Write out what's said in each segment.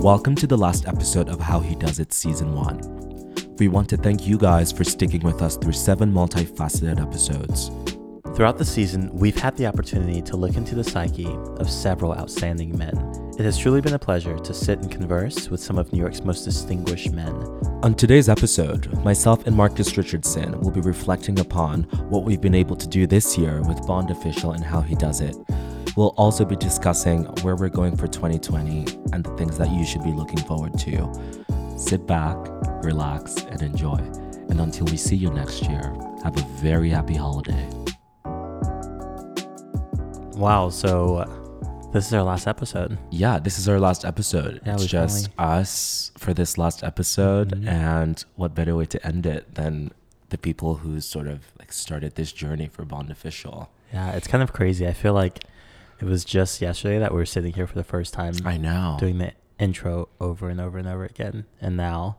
Welcome to the last episode of How He Does It Season 1. We want to thank you guys for sticking with us through seven multifaceted episodes. Throughout the season, we've had the opportunity to look into the psyche of several outstanding men. It has truly been a pleasure to sit and converse with some of New York's most distinguished men. On today's episode, myself and Marcus Richardson will be reflecting upon what we've been able to do this year with Bond Official and how he does it. We'll also be discussing where we're going for 2020 and the things that you should be looking forward to. Sit back, relax, and enjoy. And until we see you next year, have a very happy holiday. Wow, so this is our last episode. Yeah, this is our last episode. Yeah, it's just us for this last episode, Mhm. and what better way to end it than the people who sort of like started this journey for Bond Official? Yeah, it's kind of crazy. I feel like it was just yesterday that we were sitting here for the first time I know. doing the intro over and over and over again. And now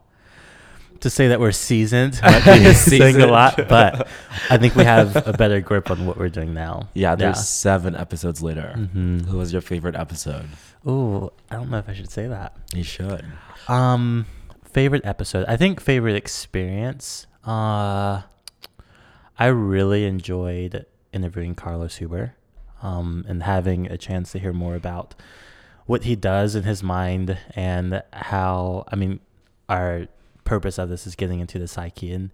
to say that we're seasoned saying a lot, but I think we have a better grip on what we're doing now. yeah, there's seven episodes later. hmm Who was your favorite episode? Ooh, I don't know if I should say that. You should. Um, favorite episode. I think favorite experience. Uh, I really enjoyed interviewing Carlos Huber, um, and having a chance to hear more about what he does in his mind and how. I mean, our purpose of this is getting into the psyche and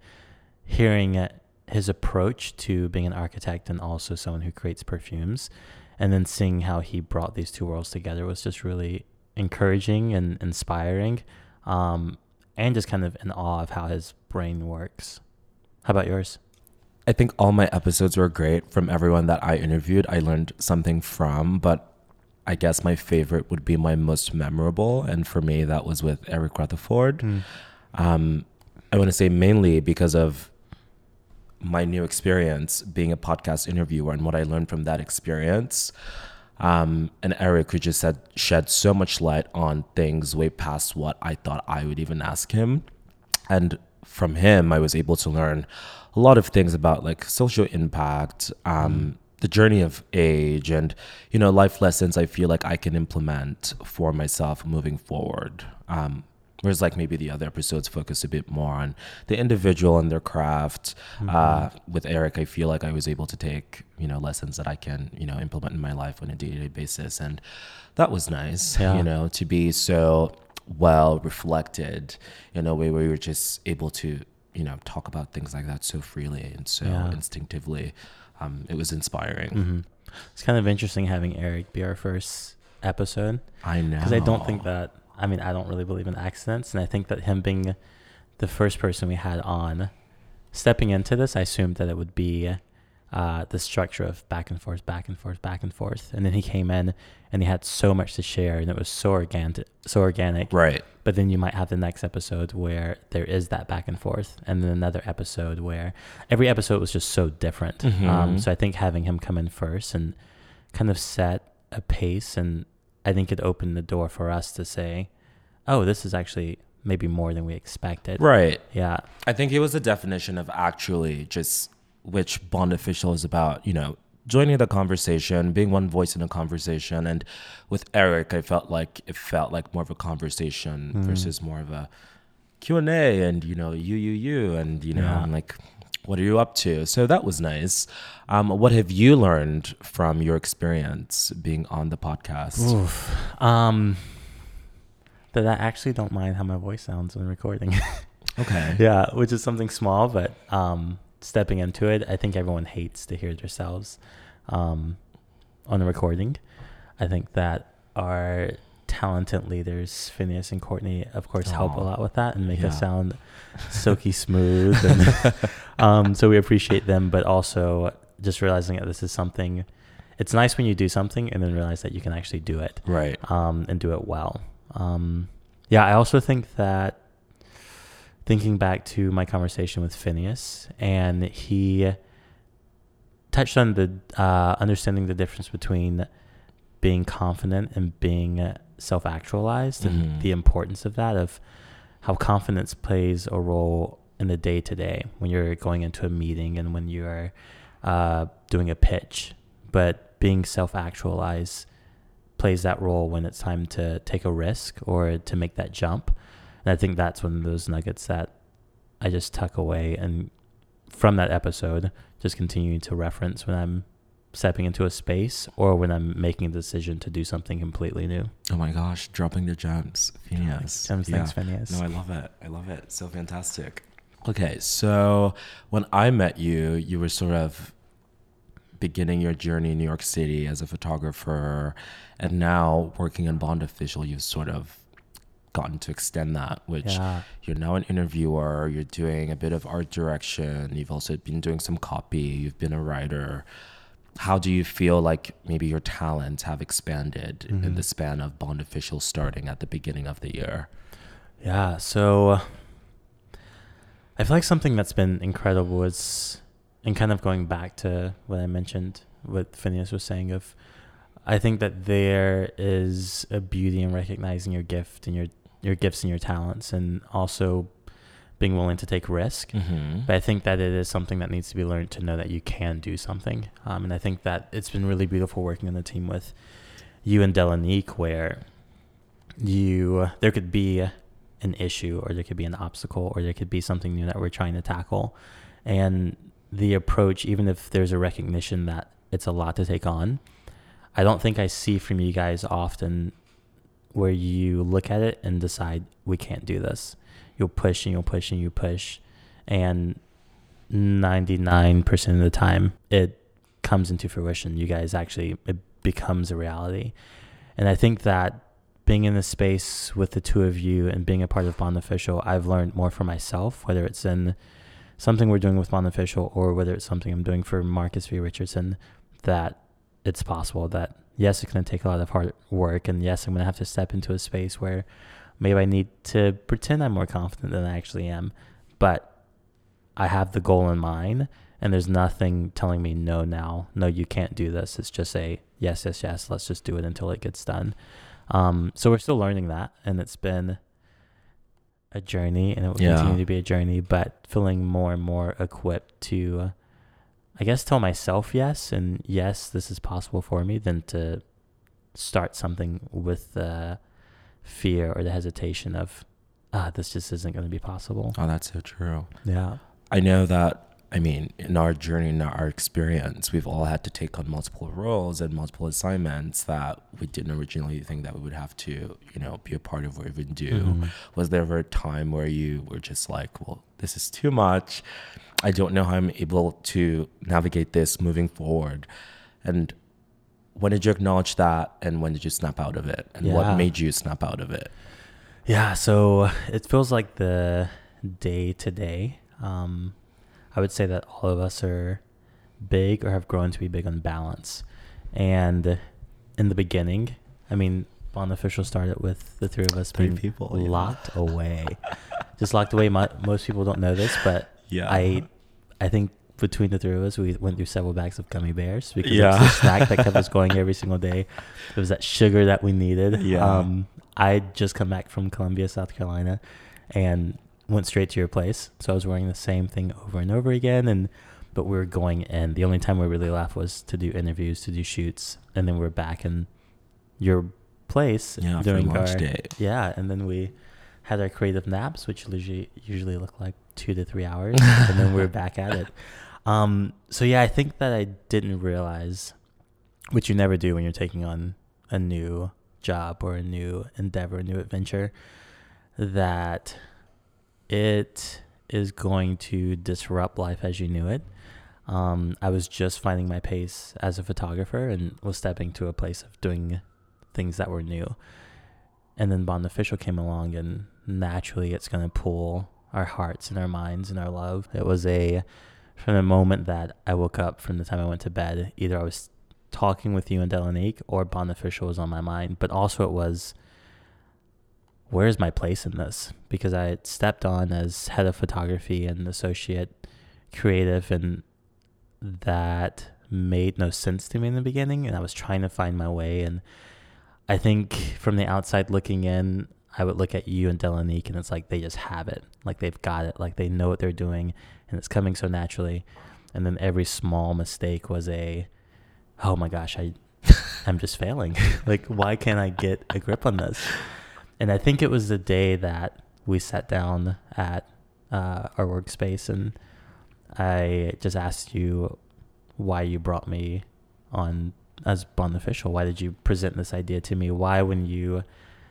hearing uh, his approach to being an architect and also someone who creates perfumes, and then seeing how he brought these two worlds together was just really encouraging and inspiring, um, and just kind of in awe of how his brain works. How about yours? I think all my episodes were great from everyone that I interviewed. I learned something from, but I guess my favorite would be my most memorable. And for me, that was with Eric Rutherford. Um, I want to say mainly because of my new experience being a podcast interviewer and what I learned from that experience. Um, and Eric, who just said shed so much light on things way past what I thought I would even ask him. And from him, I was able to learn a lot of things about like social impact, um, the journey of age, and you know, life lessons. I feel like I can implement for myself moving forward. Um, whereas like maybe the other episodes focus a bit more on the individual and their craft. Uh, with Eric, I feel like I was able to take you know lessons that I can you know implement in my life on a day to day basis, and that was nice. Yeah. You know, to be so well reflected in a way where you're just able to you know talk about things like that so freely and so Yeah. instinctively um, it was inspiring hmm It's kind of interesting having Eric be our first episode i know because I don't think that. I mean, I don't really believe in accidents, and I think that him being the first person we had on, stepping into this, I assumed that it would be uh, the structure of back and forth, back and forth, back and forth, and then he came in and he had so much to share, and it was so organic, so organic. right But then you might have the next episode where there is that back and forth, and then another episode where every episode was just so different. Um, Mhm. so I think having him come in first and kind of set a pace, and I think it opened the door for us to say, "Oh, this is actually maybe more than we expected." right Yeah. i think it was the definition of actually just which bond official is about you know joining the conversation being one voice in a conversation and with eric i felt like it felt like more of a conversation Mm. versus more of a q&a and you know you you you and you know Yeah. I'm like what are you up to so that was nice um, what have you learned from your experience being on the podcast Oof. Um, that I actually don't mind how my voice sounds when recording. okay yeah, which is something small, but um, stepping into it, I think everyone hates to hear themselves um, on the recording. I think that our talented leaders, Phineas and Courtney, of course, help a lot with that and make us sound silky smooth. And um, so we appreciate them, but also just realizing that this is something. It's nice when you do something and then realize that you can actually do it right um, and do it well. Um, yeah, I also think that thinking back to my conversation with Phineas, and he touched on the uh, understanding the difference between being confident and being self-actualized, Mhm. and the importance of that, of how confidence plays a role in the day to day when you're going into a meeting and when you're uh, doing a pitch, but being self-actualized plays that role when it's time to take a risk or to make that jump. And I think that's one of those nuggets that I just tuck away and from that episode just continue to reference when I'm stepping into a space or when I'm making a decision to do something completely new. Oh my gosh, dropping the gems, Phineas. Gems, thanks, Phineas. No, I love it. I love it. So fantastic. Okay, so when I met you, you were sort of beginning your journey in New York City as a photographer, and now working in Bond Official, you've sort of gotten to extend that, which Yeah. you're now an interviewer, you're doing a bit of art direction, you've also been doing some copy, you've been a writer. How do you feel like maybe your talents have expanded in Mhm. the span of Bond Official starting at the beginning of the year? Yeah, so I feel like something that's been incredible is, and kind of going back to what I mentioned, what Phineas was saying of, I think that there is a beauty in recognizing your gift and your your gifts and your talents, and also being willing to take risk. Mm-hmm. But I think that it is something that needs to be learned to know that you can do something. Um, and I think that it's been really beautiful working on the team with you and Delanique, where you there could be an issue, or there could be an obstacle, or there could be something new that we're trying to tackle, and the approach, even if there's a recognition that it's a lot to take on, I don't think I see from you guys often where you look at it and decide we can't do this. You'll push and you'll push and you push, and 99% of the time it comes into fruition. You guys actually, it becomes a reality. And I think that being in the space with the two of you and being a part of Bond Official, I've learned more for myself, whether it's in something we're doing with Bond Official or whether it's something I'm doing for Marcus V. Richardson, that it's possible that, yes, it's going to take a lot of hard work. And yes, I'm going to have to step into a space where maybe I need to pretend I'm more confident than I actually am. But I have the goal in mind, and there's nothing telling me no now. No, you can't do this. It's just a yes, yes, yes. Let's just do it until it gets done. Um, so we're still learning that, and it's been a journey, and it will Yeah. continue to be a journey. But feeling more and more equipped to, I guess, tell myself yes, and yes, this is possible for me, than to start something with the fear or the hesitation of, ah, this just isn't going to be possible. Oh, that's so true. Yeah. I know that, I mean, in our journey, in our experience, we've all had to take on multiple roles and multiple assignments that we didn't originally think that we would have to, you know, be a part of or even do. Mhm. Was there ever a time where you were just like, well, this is too much. I don't know how I'm able to navigate this moving forward. And when did you acknowledge that? And when did you snap out of it? And Yeah. what made you snap out of it? Yeah, so it feels like the day to day. Um, I would say that all of us are big or have grown to be big on balance. And in the beginning, I mean, Bond Official started with the three of us Three being people, yeah. locked away. Just locked away. Mo- most people don't know this, but Yeah. I, I think between the three of us, we went through several bags of gummy bears because Yeah. it's the snack that kept us going every single day. It was that sugar that we needed. Yeah. Um, I just come back from Columbia, South Carolina, and went straight to your place. So I was wearing the same thing over and over again, and but we were going in. The only time we really left was to do interviews, to do shoots, and then we are back in your place Yeah, during our day. yeah, and then we had our creative naps, which usually usually look like two to three hours, and then we're back at it. Um, so yeah, I think that I didn't realize, which you never do when you're taking on a new job or a new endeavor, a new adventure, that it is going to disrupt life as you knew it. Um, I was just finding my pace as a photographer and was stepping to a place of doing things that were new. And then Bond Official came along, and naturally, it's going to pull our hearts and our minds and our love. It was a from the moment that I woke up from the time I went to bed, either I was talking with you and Delanique or Bond Official was on my mind, but also it was where's my place in this? Because I stepped on as head of photography and associate creative, and that made no sense to me in the beginning. And I was trying to find my way. And I think from the outside looking in, I would look at you and Delanique, and it's like they just have it. Like they've got it. Like they know what they're doing, and it's coming so naturally. And then every small mistake was a, oh my gosh, I I'm just failing. like, why can't I get a grip on this? And I think it was the day that we sat down at uh, our workspace and I just asked you why you brought me on as Bond official. Why did you present this idea to me? Why, when you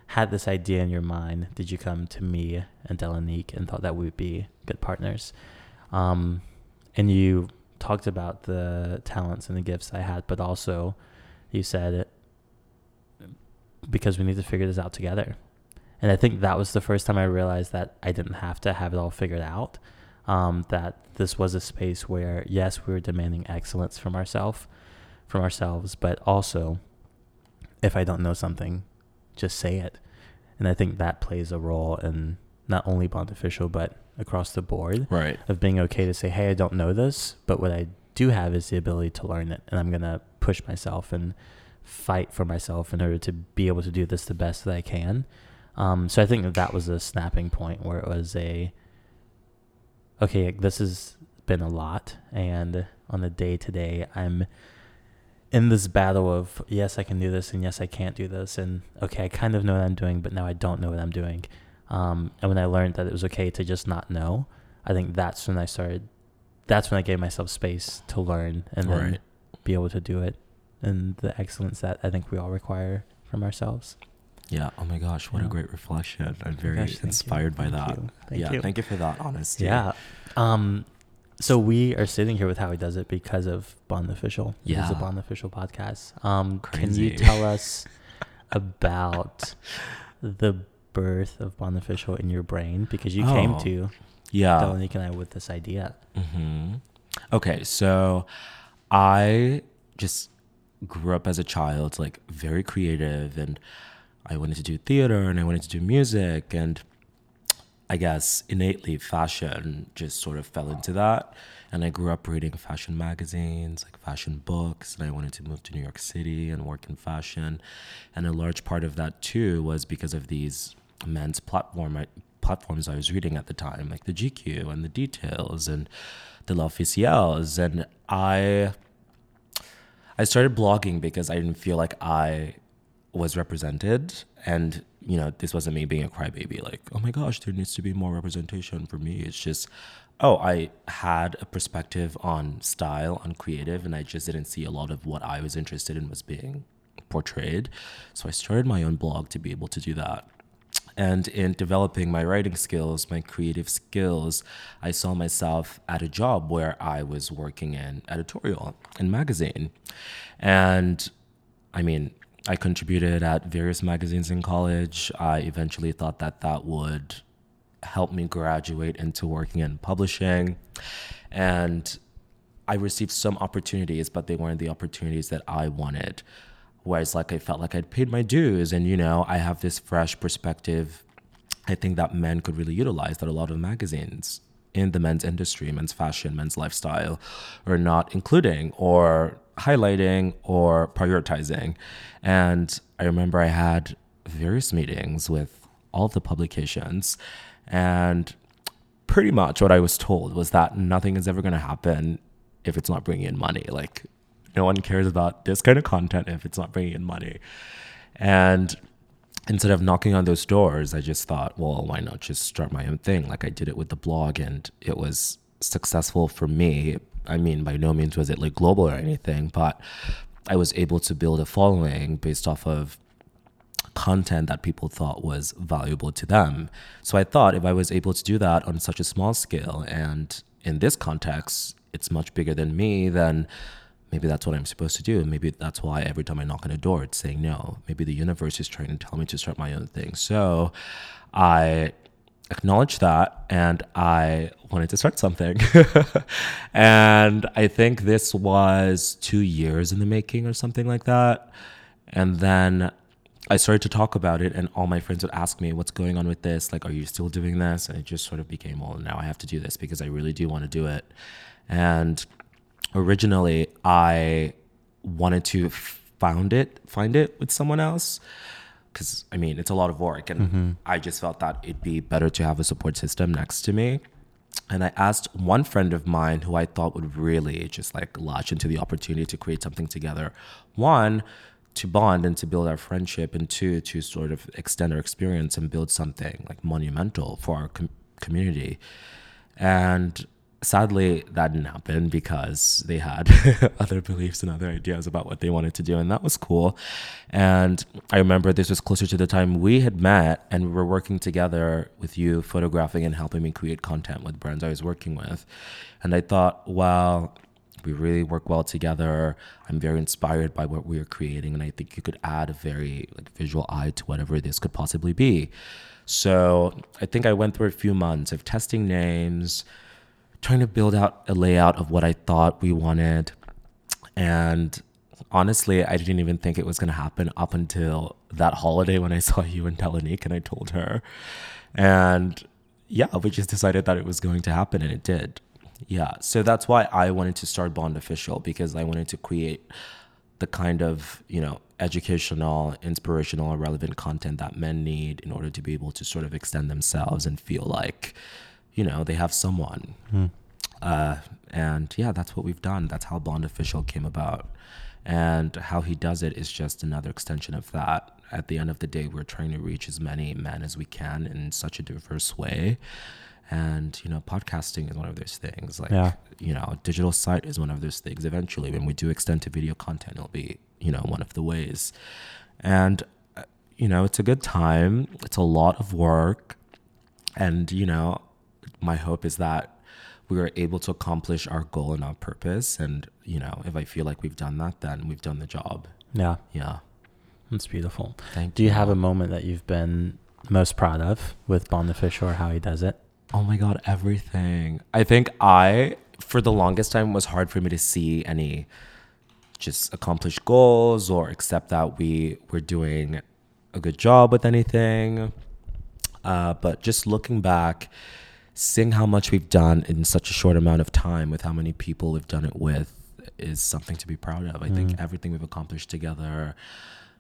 had this idea in your mind, did you come to me and Delanique and thought that we would be good partners? Um, and you talked about the talents and the gifts I had, but also you said because we need to figure this out together. And I think that was the first time I realized that I didn't have to have it all figured out. Um, that this was a space where yes, we were demanding excellence from ourselves, from ourselves, but also if I don't know something, just say it. And I think that plays a role in not only Bond Official, but across the board. Right. Of being okay to say, hey, I don't know this, but what I do have is the ability to learn it. And I'm going to push myself and fight for myself in order to be able to do this the best that I can. Um, so I think that that was a snapping point where it was a, okay, this has been a lot. And on a day to day, I'm in this battle of yes, I can do this, and yes, I can't do this, and okay, I kind of know what I'm doing, but now I don't know what I'm doing. Um, and when I learned that it was okay to just not know, I think that's when I started. That's when I gave myself space to learn and then Right. be able to do it, and the excellence that I think we all require from ourselves. Yeah. Oh my gosh, what Yeah. a great reflection. I'm my very gosh, thank you. inspired by Thank that. you. Thank yeah. you. Thank you for that honesty. Yeah. Um, so we are sitting here with How He Does It because of Bond Official. Yeah, It is a. Bond Official podcast. Um, can you tell us about the birth of Bond Official in your brain? Because you came Oh. to Yeah. Delanique and I with this idea. hmm Okay, so I just grew up as a child, like very creative, and I wanted to do theater and I wanted to do music, and I guess innately fashion just sort of fell into that. And I grew up reading fashion magazines, like fashion books, and I wanted to move to New York City and work in fashion. And a large part of that too was because of these men's platform platforms I was reading at the time, like the GQ and the Details and the L'Officiels. And I I started blogging because I didn't feel like I was represented. And, you know, this wasn't me being a crybaby, like, oh my gosh, there needs to be more representation for me. It's just, oh, I had a perspective on style, on creative, and I just didn't see a lot of what I was interested in was being portrayed. So I started my own blog to be able to do that. And in developing my writing skills, my creative skills, I saw myself at a job where I was working in editorial and magazine. And I mean, I contributed at various magazines in college. I eventually thought that that would help me graduate into working in publishing. And I received some opportunities, but they weren't the opportunities that I wanted. Whereas, like, I felt like I'd paid my dues, and you know, I have this fresh perspective. I think that men could really utilize that a lot of magazines in the men's industry, men's fashion, men's lifestyle, are not including or highlighting or prioritizing. And I remember I had various meetings with all the publications, and pretty much what I was told was that nothing is ever going to happen if it's not bringing in money. Like, no one cares about this kind of content if it's not bringing in money. And instead of knocking on those doors, I just thought, well, why not just start my own thing? Like I did it with the blog, and it was successful for me. I mean, by no means was it like global or anything, but I was able to build a following based off of content that people thought was valuable to them. So I thought if I was able to do that on such a small scale and in this context, it's much bigger than me, then maybe that's what I'm supposed to do. Maybe that's why every time I knock on a door, it's saying no. Maybe the universe is trying to tell me to start my own thing. So I acknowledged that and I wanted to start something. and I think this was two years in the making or something like that. And then I started to talk about it, and all my friends would ask me, What's going on with this? Like, are you still doing this? And it just sort of became, Well, now I have to do this because I really do want to do it. And originally, I wanted to found it, find it with someone else. Because, I mean, it's a lot of work, and mm-hmm. I just felt that it'd be better to have a support system next to me. And I asked one friend of mine who I thought would really just like latch into the opportunity to create something together. One, to bond and to build our friendship and two to sort of extend our experience and build something like monumental for our com- community and sadly that didn't happen because they had other beliefs and other ideas about what they wanted to do and that was cool. And i remember this was closer to the time we had met and we were working together with you photographing and helping me create content with brands i was working with. And i thought well we really work well together. I'm very inspired by what we are creating and i think you could add a very like visual eye to whatever this could possibly be. So i think i went through a few months of testing names trying to build out a layout of what I thought we wanted. And honestly, I didn't even think it was going to happen up until that holiday when I saw you and Delanique and I told her. And yeah, we just decided that it was going to happen and it did. Yeah. So that's why I wanted to start Bond Official because I wanted to create the kind of, you know, educational, inspirational, relevant content that men need in order to be able to sort of extend themselves and feel like, you know, they have someone. Mm. Uh, and yeah, that's what we've done. That's how Bond Official came about. And how he does it is just another extension of that. At the end of the day, we're trying to reach as many men as we can in such a diverse way. And, you know, podcasting is one of those things. Like, Yeah. you know, digital site is one of those things. Eventually, when we do extend to video content, it'll be, you know, one of the ways. And, uh, you know, it's a good time. It's a lot of work. And, you know, my hope is that we are able to accomplish our goal and our purpose. And, you know, if I feel like we've done that, then we've done the job. Yeah, Yeah. that's beautiful. Thank you. Do you have a moment that you've been most proud of with Bond Official or how he does it? Oh my God, everything. I think I, for the longest time, was hard for me to see any just accomplished goals or accept that we were doing a good job with anything. Uh, but just looking back, seeing how much we've done in such a short amount of time with how many people we've done it with is something to be proud of. I think Mm. everything we've accomplished together,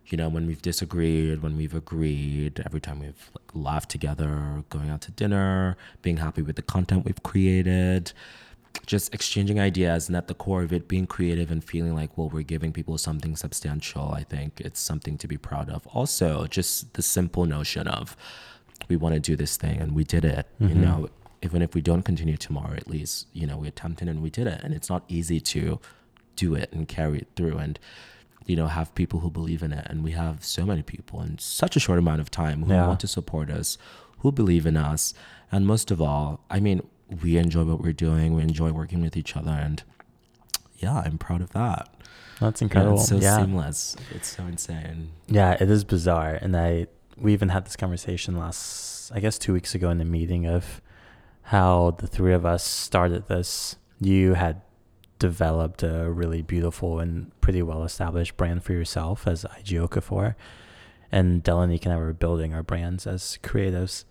you know, when we've disagreed, when we've agreed, every time we've like, laughed together, going out to dinner, being happy with the content we've created, just exchanging ideas, and at the core of it, being creative and feeling like, well, we're giving people something substantial. I think it's something to be proud of. Also, just the simple notion of we want to do this thing and we did it. You Mhm. know, even if we don't continue tomorrow, at least, you know, we attempted and we did it. And it's not easy to do it and carry it through and, you know, have people who believe in it. And we have so many people in such a short amount of time who Yeah. want to support us, who believe in us. And most of all, I mean, we enjoy what we're doing. We enjoy working with each other. And yeah, I'm proud of that. That's Yeah, incredible. it's so yeah. seamless. It's so insane. Yeah, it is bizarre. And I we even had this conversation last I guess two weeks ago in the meeting of how the three of us started this. You had developed a really beautiful and pretty well established brand for yourself as IG Okafor. And Delanique and I were building our brands as creatives.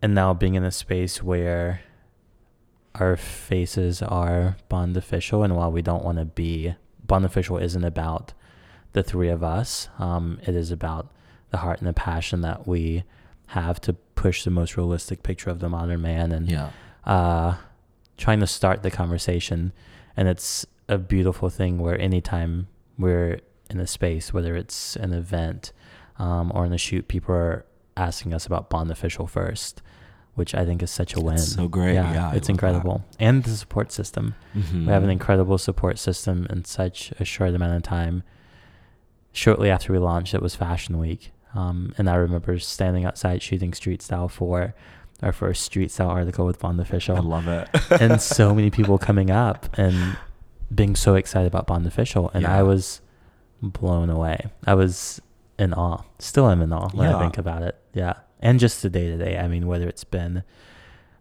And now being in a space where our faces are Bond Official, and while we don't want to be, Bond Official isn't about the three of us. Um, it is about the heart and the passion that we have to push the most realistic picture of the modern man and Yeah. uh, trying to start the conversation. And it's a beautiful thing where anytime we're in a space, whether it's an event um, or in a shoot, people are asking us about Bond Official first, which I think is such a win. It's so great. Yeah. I it's love that. incredible. And the support system. Mhm. We have an incredible support system in such a short amount of time. Shortly after we launched, it was Fashion Week. Um, and I remember standing outside shooting Street Style for our first Street Style article with Bond Official. I love it. and so many people coming up and being so excited about Bond Official. And I was blown away. I was in awe. Still am in awe when I think about it. Yeah. And just the day to day. I mean, whether it's been,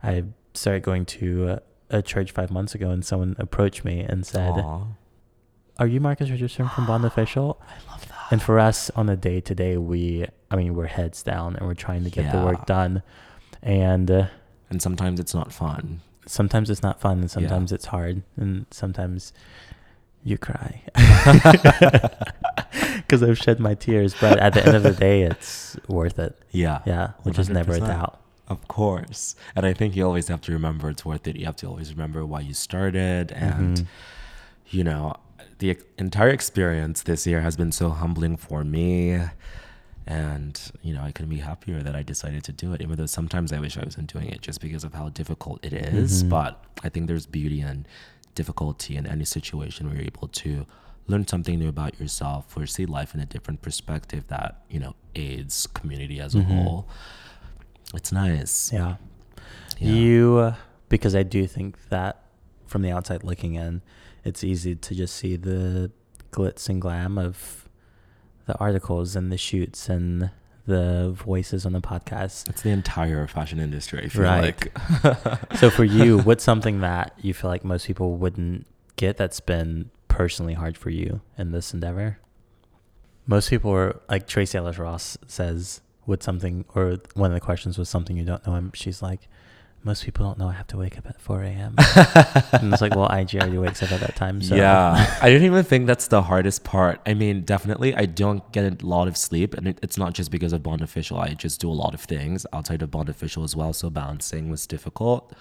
I started going to a, a church five months ago and someone approached me and said, Aw. Are you Marcus Richardson from Bond Official? I love that. And for us on a day to day, we, I mean, we're heads down and we're trying to get the work done. And uh, And sometimes it's not fun. sometimes it's not fun and Yeah. sometimes it's hard and sometimes you cry because I've shed my tears. But at the end of the day, it's worth it. Yeah. Yeah, which is never a doubt. Of course. And I think you always have to remember it's worth it. You have to always remember why you started and Mhm. you know, the entire experience this year has been so humbling for me. And, you know, I couldn't be happier that I decided to do it, even though sometimes I wish I wasn't doing it just because of how difficult it is. Mhm. But I think there's beauty and difficulty in any situation where you're able to learn something new about yourself or see life in a different perspective that, you know, aids community as a Mhm. whole. It's nice. Yeah. Yeah. You, uh, because I do think that from the outside looking in, it's easy to just see the glitz and glam of the articles and the shoots and the voices on the podcast. It's the entire fashion industry, I feel Right. like. So for you, what's something that you feel like most people wouldn't get that's been personally hard for you in this endeavor? Most people are like Tracee Ellis Ross says, "What's something?" Or one of the questions was something you don't know, and she's like, "Most people don't know I have to wake up at 4 a.m." and it's like, well, IG already wakes up at that time. So Yeah, I don't even think that's the hardest part. I mean, definitely, I don't get a lot of sleep, and it, it's not just because of Bond Official. I just do a lot of things outside of Bond Official as well, so balancing was difficult.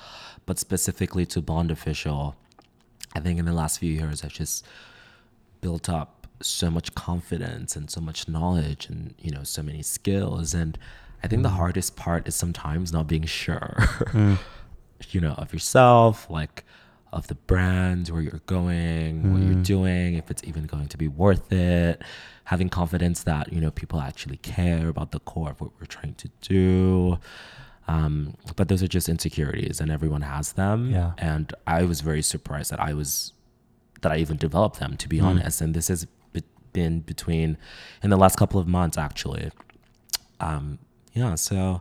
But specifically to Bond Official, I think in the last few years, I've just built up so much confidence and so much knowledge and you know so many skills and i think the hardest part is sometimes not being sure Mm. you know of yourself like of the brand where you're going what you're Mm. doing if it's even going to be worth it having confidence that you know people actually care about the core of what we're trying to do um, but those are just insecurities and everyone has them Yeah. and i was very surprised that i was that i even developed them to be Mm. honest and this has been between in the last couple of months actually um, yeah so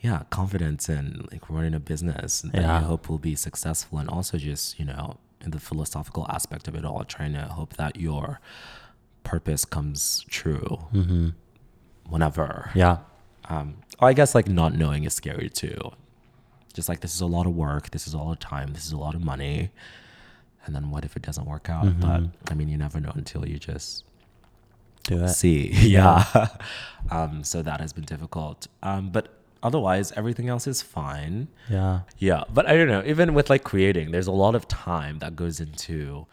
yeah confidence in like running a business that Yeah. you hope will be successful and also just you know in the philosophical aspect of it all trying to hope that your purpose comes true hmm whenever Yeah. um i guess like not knowing is scary too just like this is a lot of work this is a lot of time this is a lot of money and then what if it doesn't work out Mhm. but i mean you never know until you just Do it. see yeah um so that has been difficult um but otherwise everything else is fine Yeah. yeah but i don't know even with like creating there's a lot of time that goes into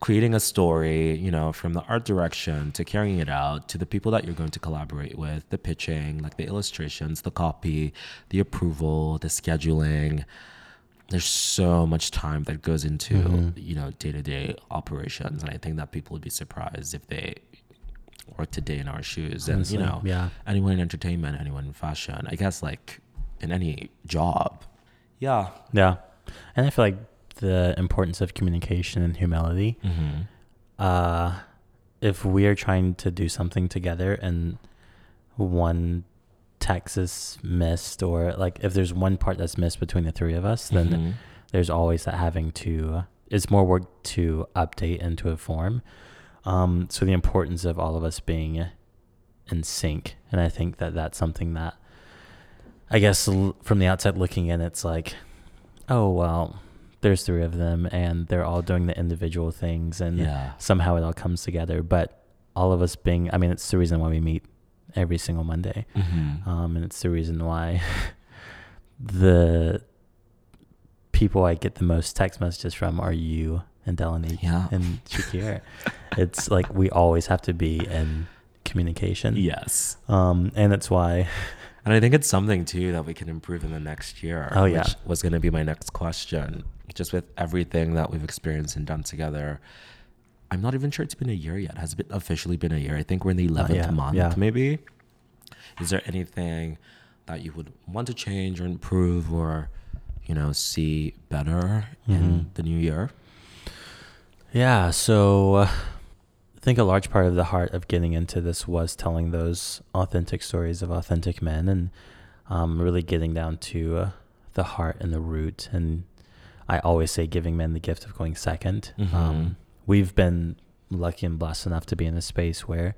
creating a story you know from the art direction to carrying it out to the people that you're going to collaborate with the pitching like the illustrations the copy the approval the scheduling there's so much time that goes into Mhm. you know day-to-day operations and i think that people would be surprised if they worked today in our shoes and Honestly, you know Yeah. anyone in entertainment anyone in fashion i guess like in any job yeah Yeah. And I feel like the importance of communication and humility. mm-hmm. uh, if we are trying to do something together and one text is missed or like if there's one part that's missed between the three of us then Mhm. there's always that having to it's more work to update and to inform um, so the importance of all of us being in sync. And i think that that's something that i guess l- from the outside looking in it's like oh well there's three of them and they're all doing the individual things and yeah. somehow it all comes together. But all of us being i mean it's the reason why we meet every single monday. Mm-hmm. um, and it's the reason why the people I get the most text messages from are you and Delaney yeah and Shakir. it's like we always have to be in communication. yes Um, and that's why. and i think it's something too that we can improve in the next year Oh, yeah. which was going to be my next question just with everything that we've experienced and done together i'm not even sure it's been a year yet has it been officially been a year i think we're in the 11th yet, month yeah. maybe is there anything that you would want to change or improve or you know see better in Mhm. the new year Yeah. So uh, I think a large part of the heart of getting into this was telling those authentic stories of authentic men and um, really getting down to uh, the heart and the root. And I always say giving men the gift of going 2nd Mhm. Um, we've been lucky and blessed enough to be in a space where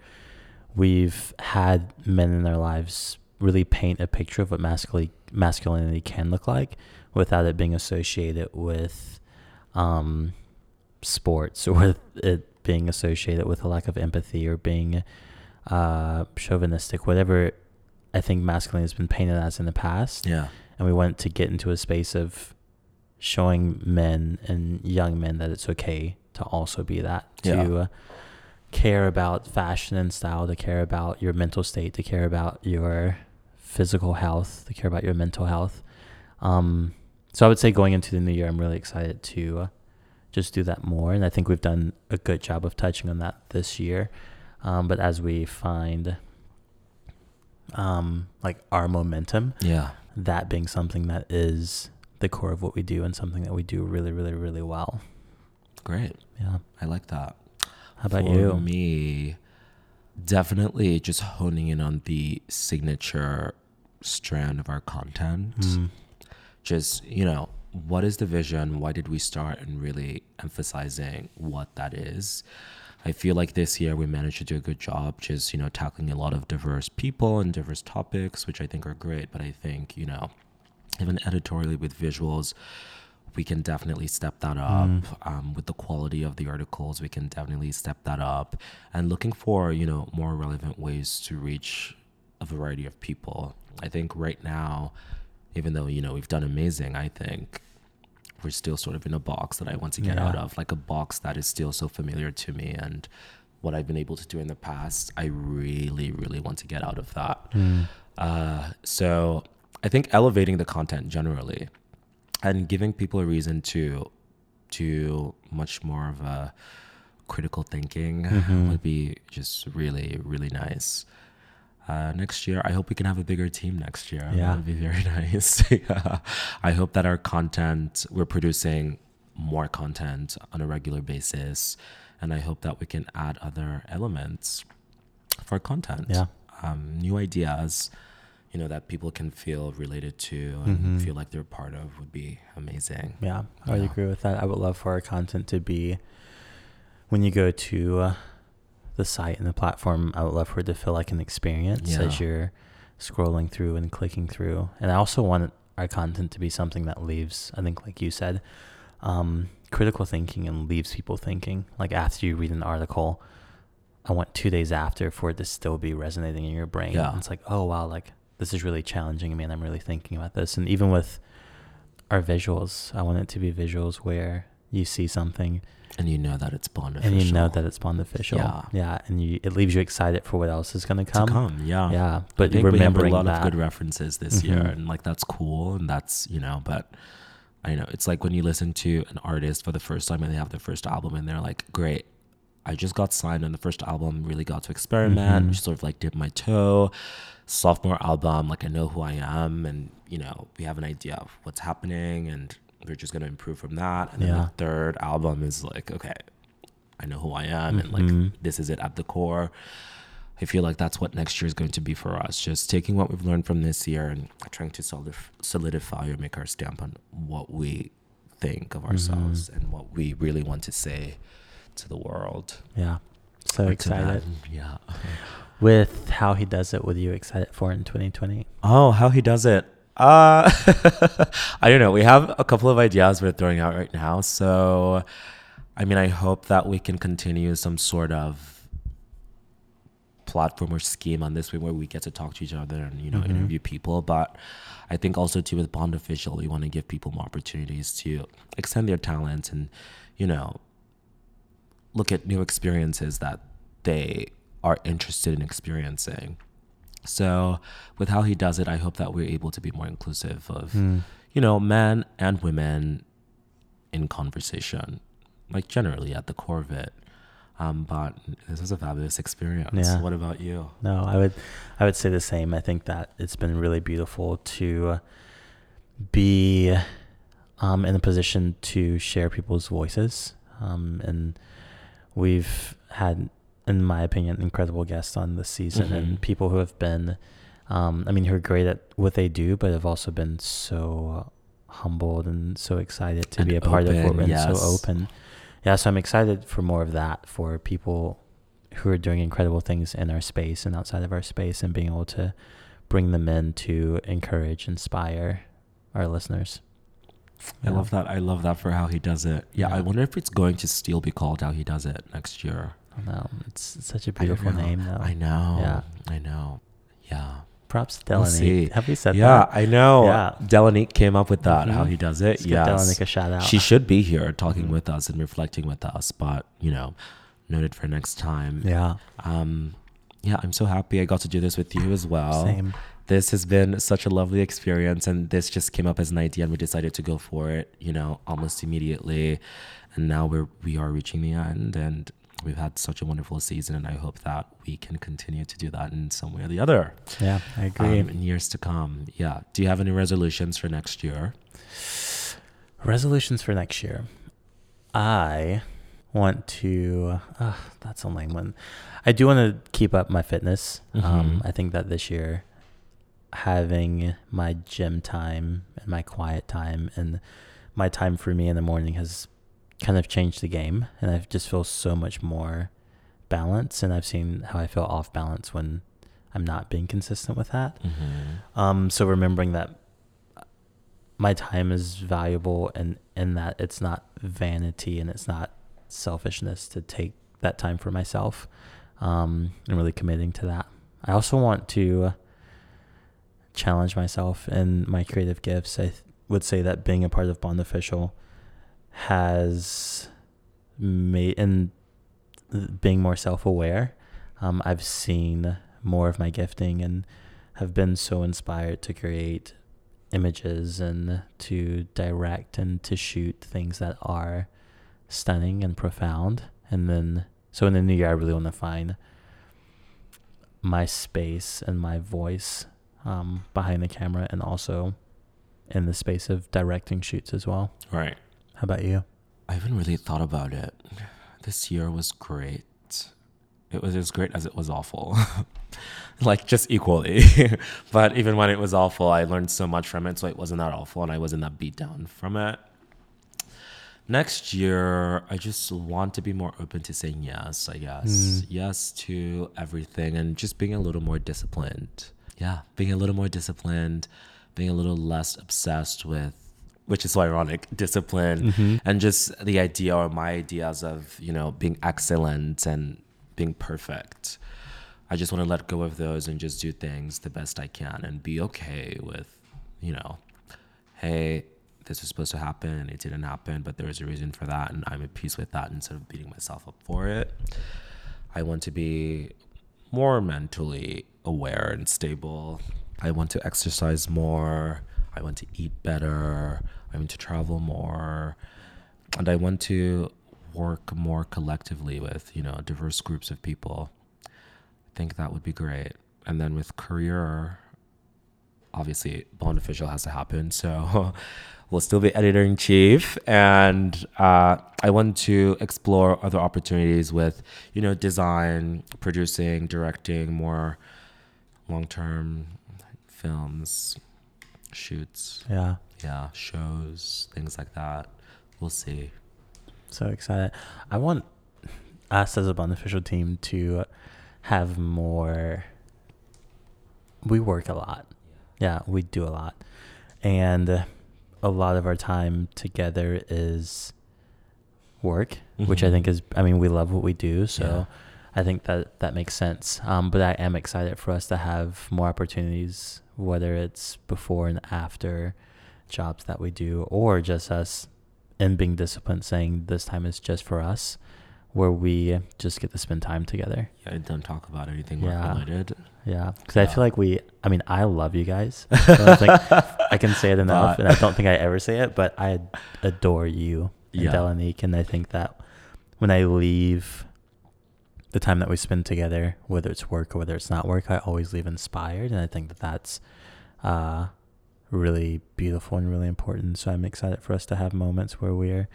we've had men in their lives really paint a picture of what masculinity, masculinity can look like without it being associated with um, sports or with it being associated with a lack of empathy or being uh, chauvinistic, whatever I think masculinity has been painted as in the past. yeah And we wanted to get into a space of showing men and young men that it's okay to also be that Yeah. to uh, care about fashion and style, to care about your mental state, to care about your physical health, to care about your mental health. Um, so I would say going into the new year, I'm really excited to uh, just do that more, and I think we've done a good job of touching on that this year. Um, but as we find um, like our momentum, Yeah. that being something that is the core of what we do and something that we do really, really, really well. Great. Yeah. I like that. How about For you? me, definitely just honing in on the signature strand of our content. Mm, Just, you know, what is the vision? Why did we start? And really emphasizing what that is. I feel like this year we managed to do a good job just, you know, tackling a lot of diverse people and diverse topics, which I think are great. But I think, you know, even editorially with visuals, we can definitely step that up Mm. um, with the quality of the articles. We can definitely step that up, and looking for you know more relevant ways to reach a variety of people. I think right now, even though you know we've done amazing, I think we're still sort of in a box that I want to get Yeah. out of, like a box that is still so familiar to me and what I've been able to do in the past. I really, really want to get out of that. mm, Uh, so I think elevating the content generally and giving people a reason to to much more of a critical thinking Mhm. would be just really really nice. Uh, next year, I hope we can have a bigger team next year. Yeah. That would be very nice. yeah. I hope that our content, we're producing more content on a regular basis. And I hope that we can add other elements for content Yeah. um, new ideas, you know, that people can feel related to and Mhm. feel like they're part of would be amazing. Yeah, I would Yeah. agree with that. I would love for our content to be when you go to uh, the site and the platform. I would love for it to feel like an experience as you're scrolling through and clicking through. And I also want our content to be something that leaves. I think, like you said, um, critical thinking and leaves people thinking. Like after you read an article, I want two days after for it to still be resonating in your brain. Yeah. It's like, oh wow, like this is really challenging me, and I'm really thinking about this. And even with our visuals, I want it to be visuals where you see something And you know that it's beneficial. and you know that it's beneficial. Yeah. yeah, and you it leaves you excited for what else is gonna to come. come. Yeah. Yeah, I but think we have a lot that. of good references this year, Mhm. and like that's cool, and that's you know, but I know it's like when you listen to an artist for the first time and they have their first album, and they're like, "Great, I just got signed on the first album, really got to experiment, Mhm. sort of like dip my toe." Sophomore album, like I know who I am, and you know, we have an idea of what's happening, and we're just gonna improve from that. And then Yeah. the third album is like, okay, I know who I am, and like Mhm. this is it at the core. I feel like that's what next year is going to be for us. Just taking what we've learned from this year and trying to solidif- solidify or make our stamp on what we think of ourselves Mm-hmm. and what we really want to say to the world. Yeah, so Or excited Yeah. with how he does it. What are you excited for in 2020? Oh, how he does it. Uh, I don't know. We have a couple of ideas we're throwing out right now. So, I mean, I hope that we can continue some sort of platform or scheme on this way where we get to talk to each other and, you know, Mhm. interview people. But I think also, too, with Bond Official, we want to give people more opportunities to extend their talents and, you know, look at new experiences that they are interested in experiencing. So, with how he does it, I hope that we're able to be more inclusive of, Mm. you know, men and women in conversation, like generally at the core of it. Um, but this was a fabulous experience. Yeah. What about you? No, I would, I would say the same. I think that it's been really beautiful to be um, in a position to share people's voices, um, and we've had, in my opinion, incredible guests on this season, Mhm. and people who have been, um, I mean, who are great at what they do, but have also been so humbled and so excited to And be a part of what and yes. so open. Yeah, so I'm excited for more of that for people who are doing incredible things in our space and outside of our space and being able to bring them in to encourage, inspire our listeners. I Yeah. love that. I love that for how he does it. Yeah, Yeah. I wonder if it's going to still be called how he does it next year. Know. It's, it's such a beautiful name, though. I know. Yeah. I know. Yeah. Props to We'll Delanique. see. Have we said yeah, that? I know. Yeah. Delanique came up with that. How Mhm. he does it. Let's give yes. Delanique a shout out. She should be here talking Mhm. with us and reflecting with us, but you know, noted for next time. yeah. Um, yeah, I'm so happy I got to do this with you as well. Same. This has been such a lovely experience, and this just came up as an idea, and we decided to go for it. You know, almost immediately, and now we're we are reaching the end, and we've had such a wonderful season, and I hope that we can continue to do that in some way or the other Yeah, I agree. um, in years to come. Yeah. Do you have any resolutions for next year? Resolutions for next year. I want to. Uh, that's a lame one. I do want to keep up my fitness. Um, Mhm. I think that this year, having my gym time and my quiet time and my time for me in the morning has kind of changed the game, and I just feel so much more balance. And I've seen how I feel off balance when I'm not being consistent with that. Mm-hmm. Um, so remembering that my time is valuable and in that it's not vanity and it's not selfishness to take that time for myself um, and really committing to that. I also want to challenge myself in my creative gifts. I th- would say that being a part of Bond Official has made, and being more self aware, um, I've seen more of my gifting and have been so inspired to create images and to direct and to shoot things that are stunning and profound. And then, so in the new year, I really want to find my space and my voice um, behind the camera and also in the space of directing shoots as well. Right. How about you? I haven't really thought about it. This year was great. It was as great as it was awful. like just equally. but even when it was awful, I learned so much from it, so it wasn't that awful and I wasn't that beat down from it. Next year, I just want to be more open to saying yes, I guess. Mm. Yes to everything and just being a little more disciplined. Yeah, being a little more disciplined, being a little less obsessed with which is so ironic, discipline Mm-hmm. and just the idea or my ideas of you know being excellent and being perfect. I just want to let go of those and just do things the best i can and be okay with you know hey this was supposed to happen it didn't happen but there was a reason for that and i'm at peace with that instead of beating myself up for it. I want to be more mentally aware and stable. I want to exercise more i want to eat better i want to travel more and I want to work more collectively with you know diverse groups of people. I think that would be great. And then with career, obviously Bond official has to happen, so we'll still be editor in chief, and uh, I want to explore other opportunities with you know design, producing, directing more long term films, shoots, Yeah. yeah, shows, things like that. We'll see. So excited. I want us as a Bond official team to have more. We work a lot. Yeah, we do a lot. And a lot of our time together is work, which I Mhm. think is, I mean, we love what we do. So Yeah. I think that that makes sense. Um, but I am excited for us to have more opportunities, whether it's before and after jobs that we do, or just us and being disciplined, saying this time is just for us, where we just get to spend time together. Yeah, I don't talk about anything Yeah. related. Yeah, because I feel like we. I mean, I love you guys. I don't think I can say it enough, But- and I don't think I ever say it, but I adore you and Yeah. Delanique, and I think that when I leave the time that we spend together, whether it's work or whether it's not work, I always leave inspired, and I think that that's uh, really beautiful and really important. So I'm excited for us to have moments where we're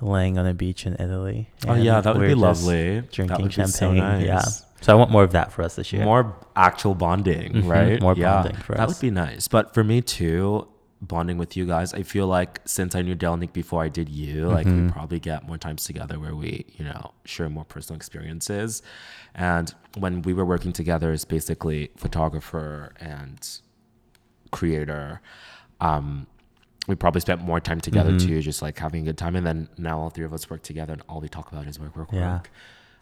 laying on a beach in Italy. Oh yeah, that would be lovely. Drinking be so champagne, yeah. So I want more of that for us this year. More actual bonding, Mhm, right? more yeah, bonding for that us. That would be nice. But for me too, bonding with you guys, I feel like since I knew Delnick before I did you, like we Mhm. probably get more times together where we, you know, share more personal experiences. And when we were working together as basically photographer and creator, um, we probably spent more time together Mhm. too, just like having a good time. And then now all three of us work together and all we talk about is work, work, Yeah. work.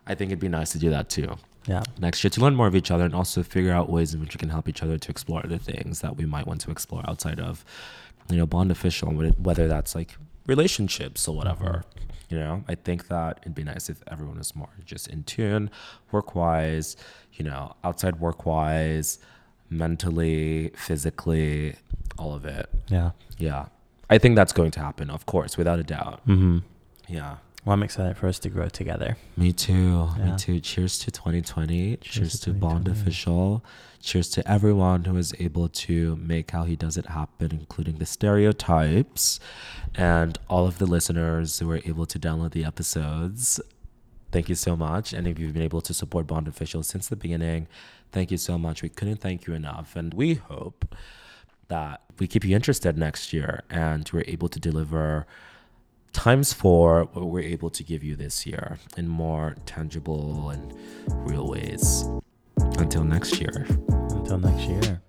I think it'd be nice to do that too. Yeah. next year to learn more of each other and also figure out ways in which we can help each other to explore other things that we might want to explore outside of, you know, bond official, whether that's like relationships or whatever. You know, I think that it'd be nice if everyone was more just in tune, work wise, you know, outside work wise, mentally, physically, all of it. Yeah. Yeah. I think that's going to happen, of course, without a doubt. Mm-hmm. Yeah. Well, I'm excited for us to grow together. Me too. Yeah. Me too. Cheers to 2020. Cheers, to to, Bond Official. Cheers to everyone who is able to make How He Does It happen, including the stereotypes and all of the listeners who were able to download the episodes. Thank you so much. And if you've been able to support Bond Official since the beginning, thank you so much. We couldn't thank you enough. And we hope that we keep you interested next year and we're able to deliver times four what we're able to give you this year in more tangible and real ways. Until next year. Until next year.